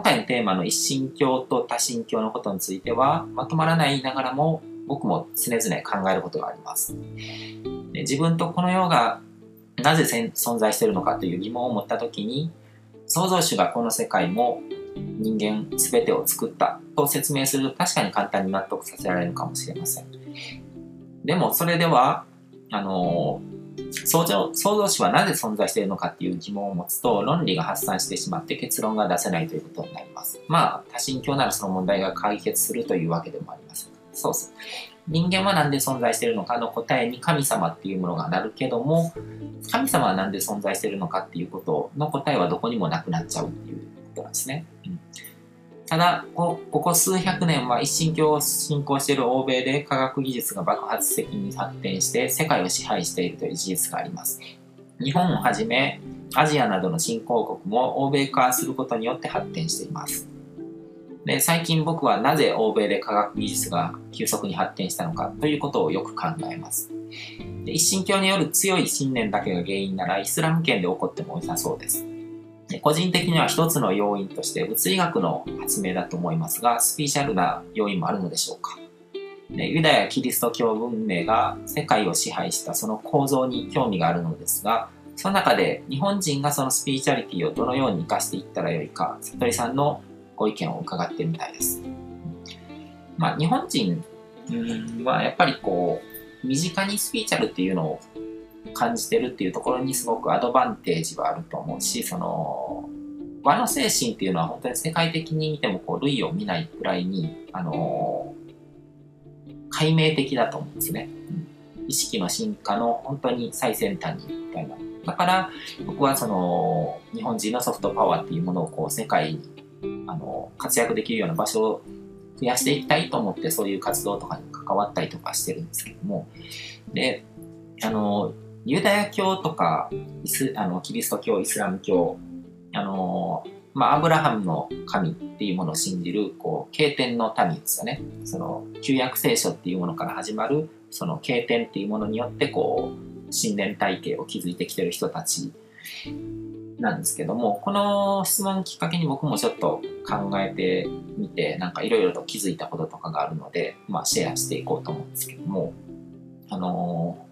今回のテーマの一神教と多神教のことについてはまとまらないながらも僕も常々考えることがあります。で自分とこの世がなぜ存在しているのかという疑問を持った時に創造主がこの世界も人間全てを作ったと説明すると確かに簡単に納得させられるかもしれません。でもそれではあの創造創造主はなぜ存在しているのかっていう疑問を持つと論理が発散してしまって結論が出せないということになります。まあ多神教ならその問題が解決するというわけでもありません。そうです。人間は何で存在しているのかの答えに神様っていうものがなるけども神様は何で存在しているのかっていうことの答えはどこにもなくなっちゃうっていうことなんですね。うんただこ、ここ数百年は一神教を信仰している欧米で科学技術が爆発的に発展して世界を支配しているという事実があります。日本をはじめアジアなどの新興国も欧米化することによって発展しています。で最近僕はなぜ欧米で科学技術が急速に発展したのかということをよく考えます。で一神教による強い信念だけが原因ならイスラム圏で起こっても良さそうです。個人的には一つの要因として物理学の発明だと思いますが、スピーシャルな要因もあるのでしょうか。ユダヤ・キリスト教文明が世界を支配したその構造に興味があるのですが、その中で日本人がそのスピーチャリティをどのように活かしていったらよいか、悟りさんのご意見を伺ってみたいです。まあ、日本人はやっぱりこう、身近にスピーチャルっていうのを感じてるっていうところにすごくアドバンテージはあると思うし、その、和の精神っていうのは本当に世界的に見てもこう類を見ないくらいに、あの解明的だと思うんですね。意識の進化の本当に最先端にみたいな。だから僕はその日本人のソフトパワーっていうものをこう世界にあの活躍できるような場所を増やしていきたいと思ってそういう活動とかに関わったりとかしてるんですけども。で、あの、ユダヤ教とかイスあのキリスト教イスラム教あのまあ、アブラハムの神っていうものを信じるこう経典の民ですよね。その旧約聖書っていうものから始まるその経典っていうものによってこう神殿体系を築いてきてる人たちなんですけどもこの質問きっかけに僕もちょっと考えてみてなんかいろいろと気づいたこととかがあるので、まあ、シェアしていこうと思うんですけどもあの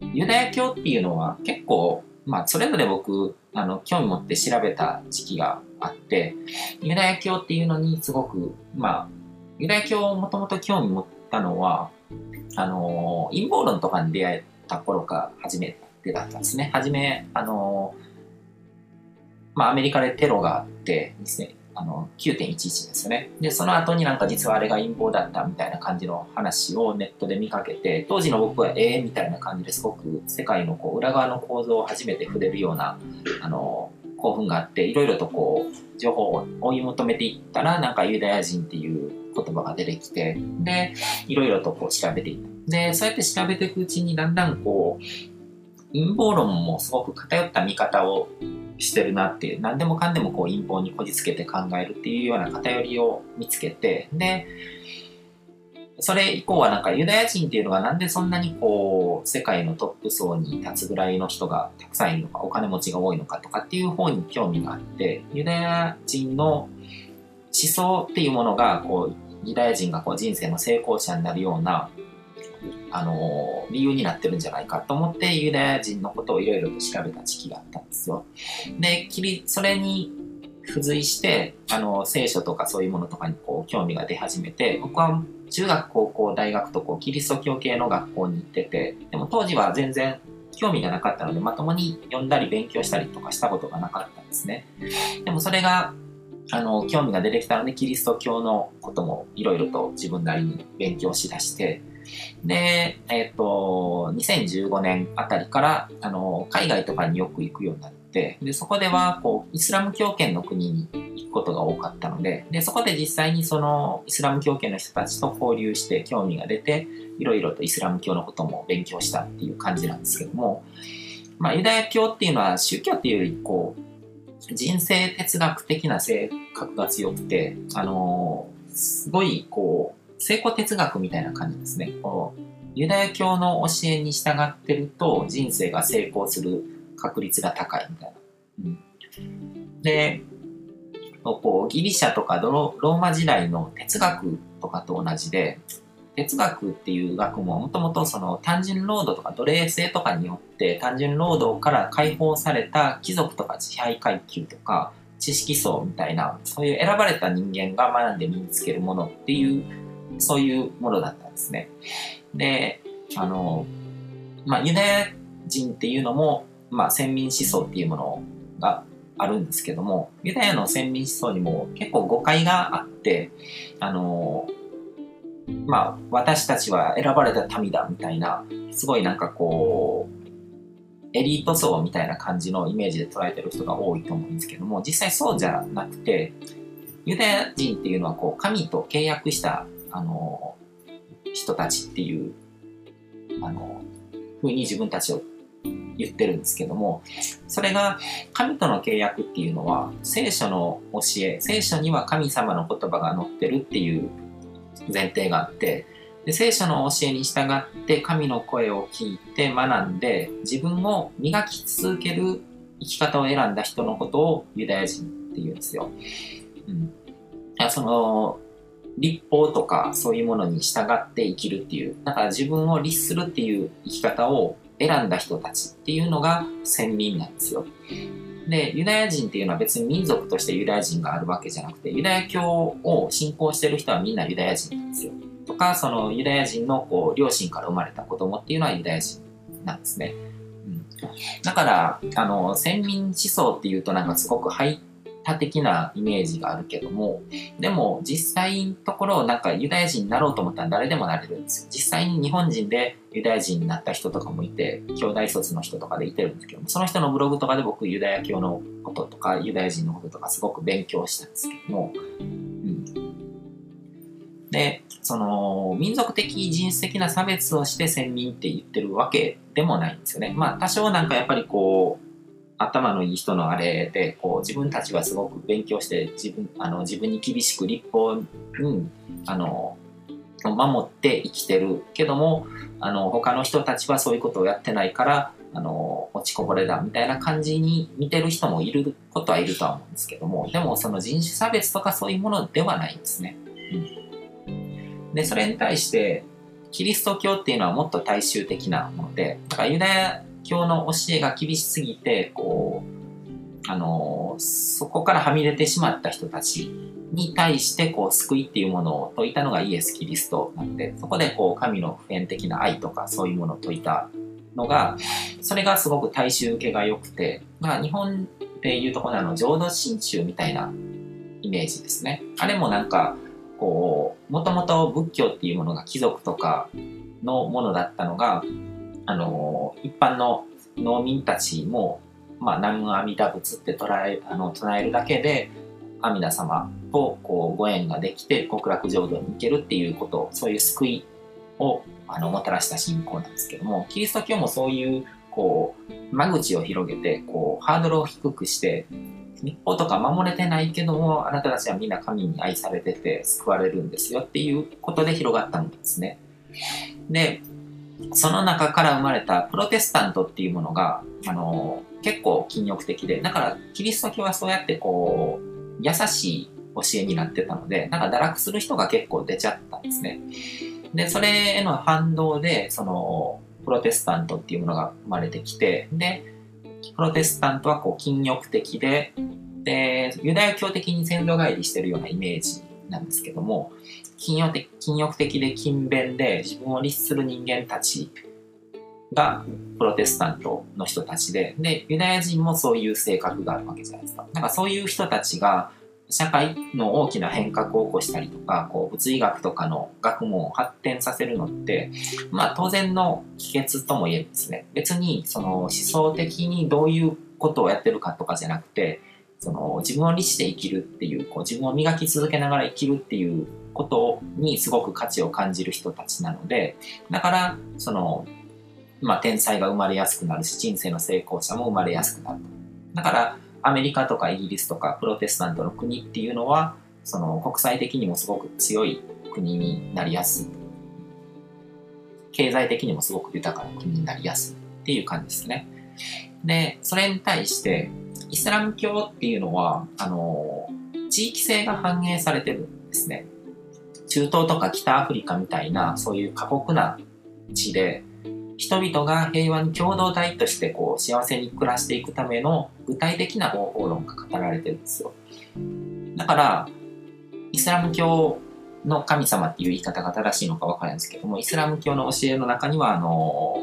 ユダヤ教っていうのは結構、まあ、それぞれ僕、あの、興味持って調べた時期があって、ユダヤ教っていうのにすごく、まあ、ユダヤ教をもともと興味持ったのは、あの、陰謀論とかに出会えた頃が初めてだったんですね。初め、あの、まあ、アメリカでテロがあってですね、あの9.11ですよね。で、その後になんか実はあれが陰謀だったみたいな感じの話をネットで見かけて、当時の僕はええー、みたいな感じですごく世界のこう裏側の構造を初めて触れるような、あの、興奮があって、いろいろとこう、情報を追い求めていったら、なんかユダヤ人っていう言葉が出てきて、で、いろいろとこう調べていった。で、そうやって調べていくうちにだんだんこう、陰謀論もすごく偏った見方をしてるなっていう何でもかんでもこう陰謀にこじつけて考えるっていうような偏りを見つけてでそれ以降はなんかユダヤ人っていうのがなんでそんなにこう世界のトップ層に立つぐらいの人がたくさんいるのかお金持ちが多いのかとかっていう方に興味があってユダヤ人の思想っていうものがこうユダヤ人がこう人生の成功者になるようなあの理由になってるんじゃないかと思ってユダヤ人のことをいろいろと調べた時期があったんですよ。で、それに付随してあの聖書とかそういうものとかにこう興味が出始めて僕は中学高校大学とこうキリスト教系の学校に行っててでも当時は全然興味がなかったのでまともに読んだり勉強したりとかしたことがなかったんですねでもそれがあの興味が出てきたのでキリスト教のこともいろいろと自分なりに勉強しだしてで、えっ、ー、と、2015年あたりから、あの、海外とかによく行くようになって、で、そこでは、こう、イスラム教圏の国に行くことが多かったので、で、そこで実際にその、イスラム教圏の人たちと交流して興味が出て、いろいろとイスラム教のことも勉強したっていう感じなんですけども、まあ、ユダヤ教っていうのは宗教っていうより、こう、人生哲学的な性格が強くて、あのすごい、こう、成功哲学みたいな感じですね。こうユダヤ教の教えに従ってると人生が成功する確率が高いみたいな。うん、で、こうギリシャとかローマ時代の哲学とかと同じで哲学っていう学問はもともとその単純労働とか奴隷制とかによって単純労働から解放された貴族とか支配階級とか知識層みたいなそういう選ばれた人間が学んで身につけるものっていうそういうものだったんですね。であのまあユダヤ人っていうのも、まあ、先民思想っていうものがあるんですけどもユダヤの先民思想にも結構誤解があってあのまあ私たちは選ばれた民だみたいなすごいなんかこうエリート層みたいな感じのイメージで捉えてる人が多いと思うんですけども実際そうじゃなくてユダヤ人っていうのはこう神と契約したあの人たちっていうあの風に自分たちを言ってるんですけどもそれが神との契約っていうのは聖書の教え聖書には神様の言葉が載ってるっていう前提があってで聖書の教えに従って神の声を聞いて学んで自分を磨き続ける生き方を選んだ人のことをユダヤ人って言うんですよ。うん、その立法とかそういうものに従って生きるっていうだから自分を律するっていう生き方を選んだ人たちっていうのが先民なんですよ。で、ユダヤ人っていうのは別に民族としてユダヤ人があるわけじゃなくて、ユダヤ教を信仰してる人はみんなユダヤ人なんですよ。とか、そのユダヤ人のこう両親から生まれた子供っていうのはユダヤ人なんですね。うん、だから、あの、先民思想っていうとなんかすごく入多的なイメージがあるけども、でも実際のところなんかユダヤ人になろうと思ったら誰でもなれるんですよ。実際に日本人でユダヤ人になった人とかもいて、兄弟卒の人とかでいてるんですけども、その人のブログとかで僕ユダヤ教のこととかユダヤ人のこととかすごく勉強したんですけども、うん。で、その民族的人種的な差別をして先民って言ってるわけでもないんですよね。まあ多少なんかやっぱりこう、頭のいい人のあれでこう自分たちはすごく勉強して自分あの自分に厳しく立法にあの守って生きてるけどもあの他の人たちはそういうことをやってないからあの落ちこぼれだみたいな感じに見てる人もいることはいるとは思うんですけどもでもその人種差別とかそういうものではないんですね。うん、でそれに対してキリスト教っていうのはもっと大衆的なものでだからユダヤ教の教えが厳しすぎて、こう、あの、そこからはみ出てしまった人たちに対して、こう、救いっていうものを説いたのがイエス・キリストなんで、そこで、こう、神の普遍的な愛とか、そういうものを説いたのが、それがすごく大衆受けが良くて、まあ、日本でいうところの浄土真宗みたいなイメージですね。あれもなんか、こう、もともと仏教っていうものが貴族とかのものだったのが、あの一般の農民たちも、まあ、南無阿弥陀仏って捉えあの唱えるだけで阿弥陀様とこうご縁ができて極楽浄土に行けるっていうことそういう救いをあのもたらした信仰なんですけどもキリスト教もそういうこう間口を広げてこうハードルを低くして立法とか守れてないけどもあなたたちはみんな神に愛されてて救われるんですよっていうことで広がったんですね。でその中から生まれたプロテスタントっていうものが、あの、結構禁欲的で、だからキリスト教はそうやってこう、優しい教えになってたので、なんか堕落する人が結構出ちゃったんですね。で、それへの反動で、その、プロテスタントっていうものが生まれてきて、で、プロテスタントはこう禁欲的で、で、ユダヤ教的に先祖返りしてるようなイメージなんですけども、禁欲的禁欲的で勤勉で自分を律する人間たちがプロテスタントの人たちで、で、ユダヤ人もそういう性格があるわけじゃないですか。なんかそういう人たちが社会の大きな変革を起こしたりとか、こう物理学とかの学問を発展させるのって、まあ当然の帰結とも言えるんですね。別にその思想的にどういうことをやってるかとかじゃなくて、その自分を律して生きるっていう、こう自分を磨き続けながら生きるっていうことにすごく価値を感じる人たちなので、だから、その、まあ、天才が生まれやすくなるし、人生の成功者も生まれやすくなる。だから、アメリカとかイギリスとかプロテスタントの国っていうのは、その国際的にもすごく強い国になりやすい。経済的にもすごく豊かな国になりやすいっていう感じですね。で、それに対して、イスラム教っていうのは、あの、地域性が反映されてるんですね。中東とか北アフリカみたいなそういう過酷な地で人々が平和に共同体としてこう幸せに暮らしていくための具体的な方法論が語られてるんですよ。だからイスラム教の神様っていう言い方が正しいのか分からないんですけどもイスラム教の教えの中にはあの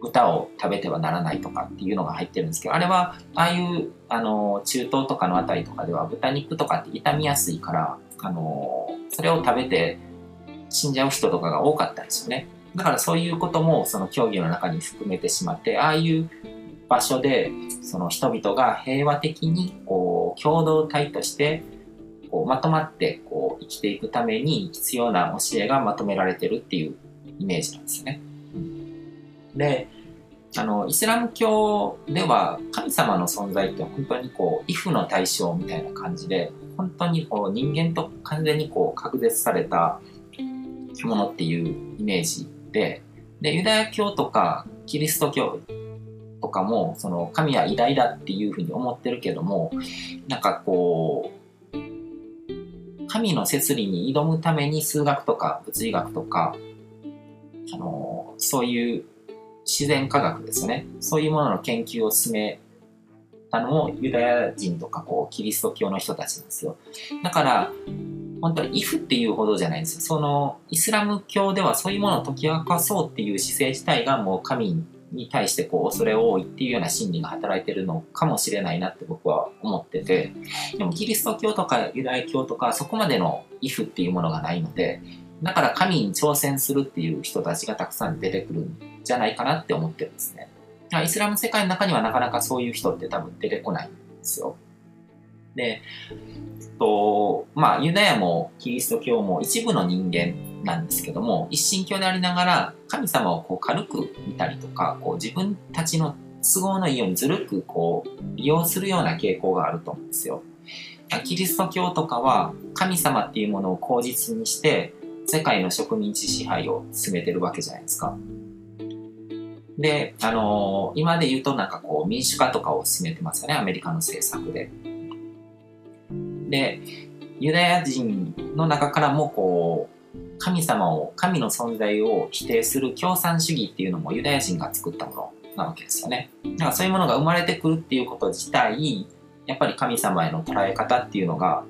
豚を食べてはならないとかっていうのが入ってるんですけどあれはああいうあの中東とかの辺りとかでは豚肉とかって傷みやすいからあのそれを食べて死んじゃう人とかが多かったんですよねだからそういうこともその競技の中に含めてしまってああいう場所でその人々が平和的にこう共同体としてこうまとまってこう生きていくために必要な教えがまとめられてるっていうイメージなんですよね。であのイスラム教では神様の存在って本当にこう畏怖の対象みたいな感じで本当にこう人間と完全にこう隔絶されたものっていうイメージででユダヤ教とかキリスト教とかもその神は偉大だっていうふうに思ってるけどもなんかこう神の摂理に挑むために数学とか物理学とかあのそういう自然科学ですね。そういうものの研究を進めたのもユダヤ人とかこうキリスト教の人たちなんですよ。だから本当にイフっていうほどじゃないんですよ。そのイスラム教ではそういうものを解き明かそうっていう姿勢自体がもう神に対してこう恐れ多いっていうような心理が働いてるのかもしれないなって僕は思ってて。でもキリスト教とかユダヤ教とかそこまでのイフっていうものがないのでだから神に挑戦するっていう人たちがたくさん出てくるんじゃないかなって思ってるんですね。イスラム世界の中にはなかなかそういう人って多分出てこないんですよ。で、とまあ、ユダヤもキリスト教も一部の人間なんですけども、一神教でありながら神様をこう軽く見たりとか、こう自分たちの都合のいいようにずるくこう利用するような傾向があると思うんですよ。キリスト教とかは神様っていうものを口実にして世界の植民地支配を進めてるわけじゃないですか。で、あのー、今で言うとなんかこう民主化とかを進めてますよね、アメリカの政策で。で、ユダヤ人の中からもこう、神様を、神の存在を否定する共産主義っていうのもユダヤ人が作ったものなわけですよね。だからそういうものが生まれてくるっていうこと自体、やっぱり神様への捉え方っていうのが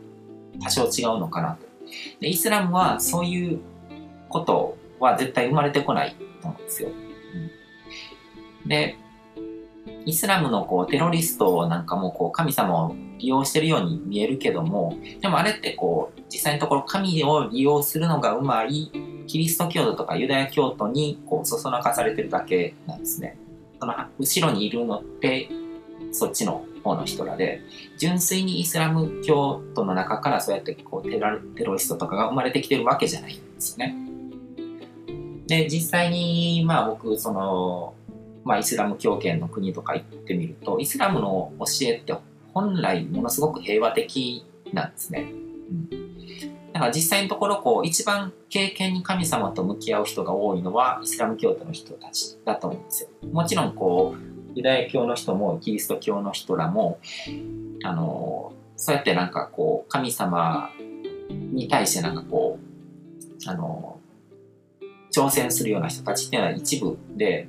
多少違うのかなとでイスラムはそういうことは絶対生まれてこないと思うんですよ。うん、でイスラムのこうテロリストなんかもこう神様を利用してるように見えるけどもでもあれってこう実際のところ神を利用するのがうまいキリスト教徒とかユダヤ教徒にこうそそのかされてるだけなんですね。その後ろにいるのってそっちの方の人らで純粋にイスラム教徒の中からそうやってこうテロリストとかが生まれてきてるわけじゃないんですね。で実際にまあ僕その、まあ、イスラム教圏の国とか行ってみるとイスラムの教えって本来ものすごく平和的なんですね。うんだから実際のところこう一番経験に神様と向き合う人が多いのはイスラム教徒の人たちだと思うんですよ。もちろんこうユダヤ教の人もキリスト教の人らもあのそうやってなんかこう神様に対してなんかこうあの挑戦するような人たちっていうのは一部で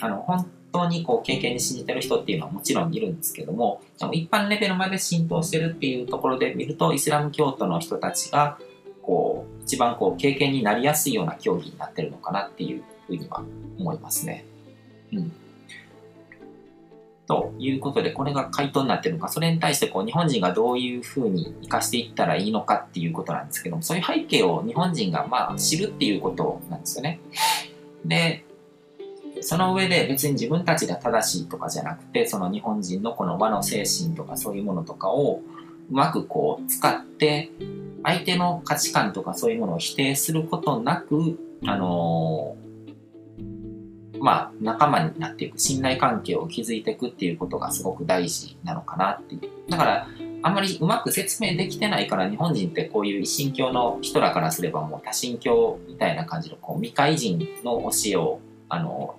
あの本当にこう経験に信じてる人っていうのはもちろんいるんですけどもでも一般レベルまで浸透してるっていうところで見るとイスラム教徒の人たちがこう一番こう経験になりやすいような競技になってるのかなっていうふうには思いますね。うんということで、これが回答になってるのか、それに対してこう日本人がどういうふうに生かしていったらいいのかっていうことなんですけども、そういう背景を日本人がまあ知るっていうことなんですよね。で、その上で別に自分たちが正しいとかじゃなくて、その日本人のこの和の精神とかそういうものとかをうまくこう使って、相手の価値観とかそういうものを否定することなく、あのーまあ、仲間になっていく、信頼関係を築いていくっていうことがすごく大事なのかなっていう。だから、あんまりうまく説明できてないから日本人ってこういう一神教の人らからすればもう多神教みたいな感じのこう未開人の教えをあの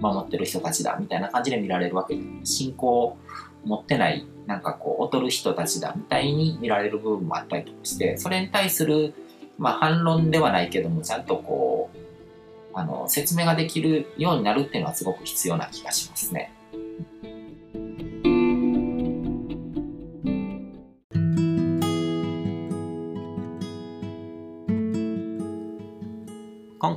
守ってる人たちだみたいな感じで見られるわけで信仰を持ってないなんかこう劣る人たちだみたいに見られる部分もあったりとかしてそれに対する、まあ、反論ではないけどもちゃんとこうあの説明ができるようになるっていうのはすごく必要な気がしますね。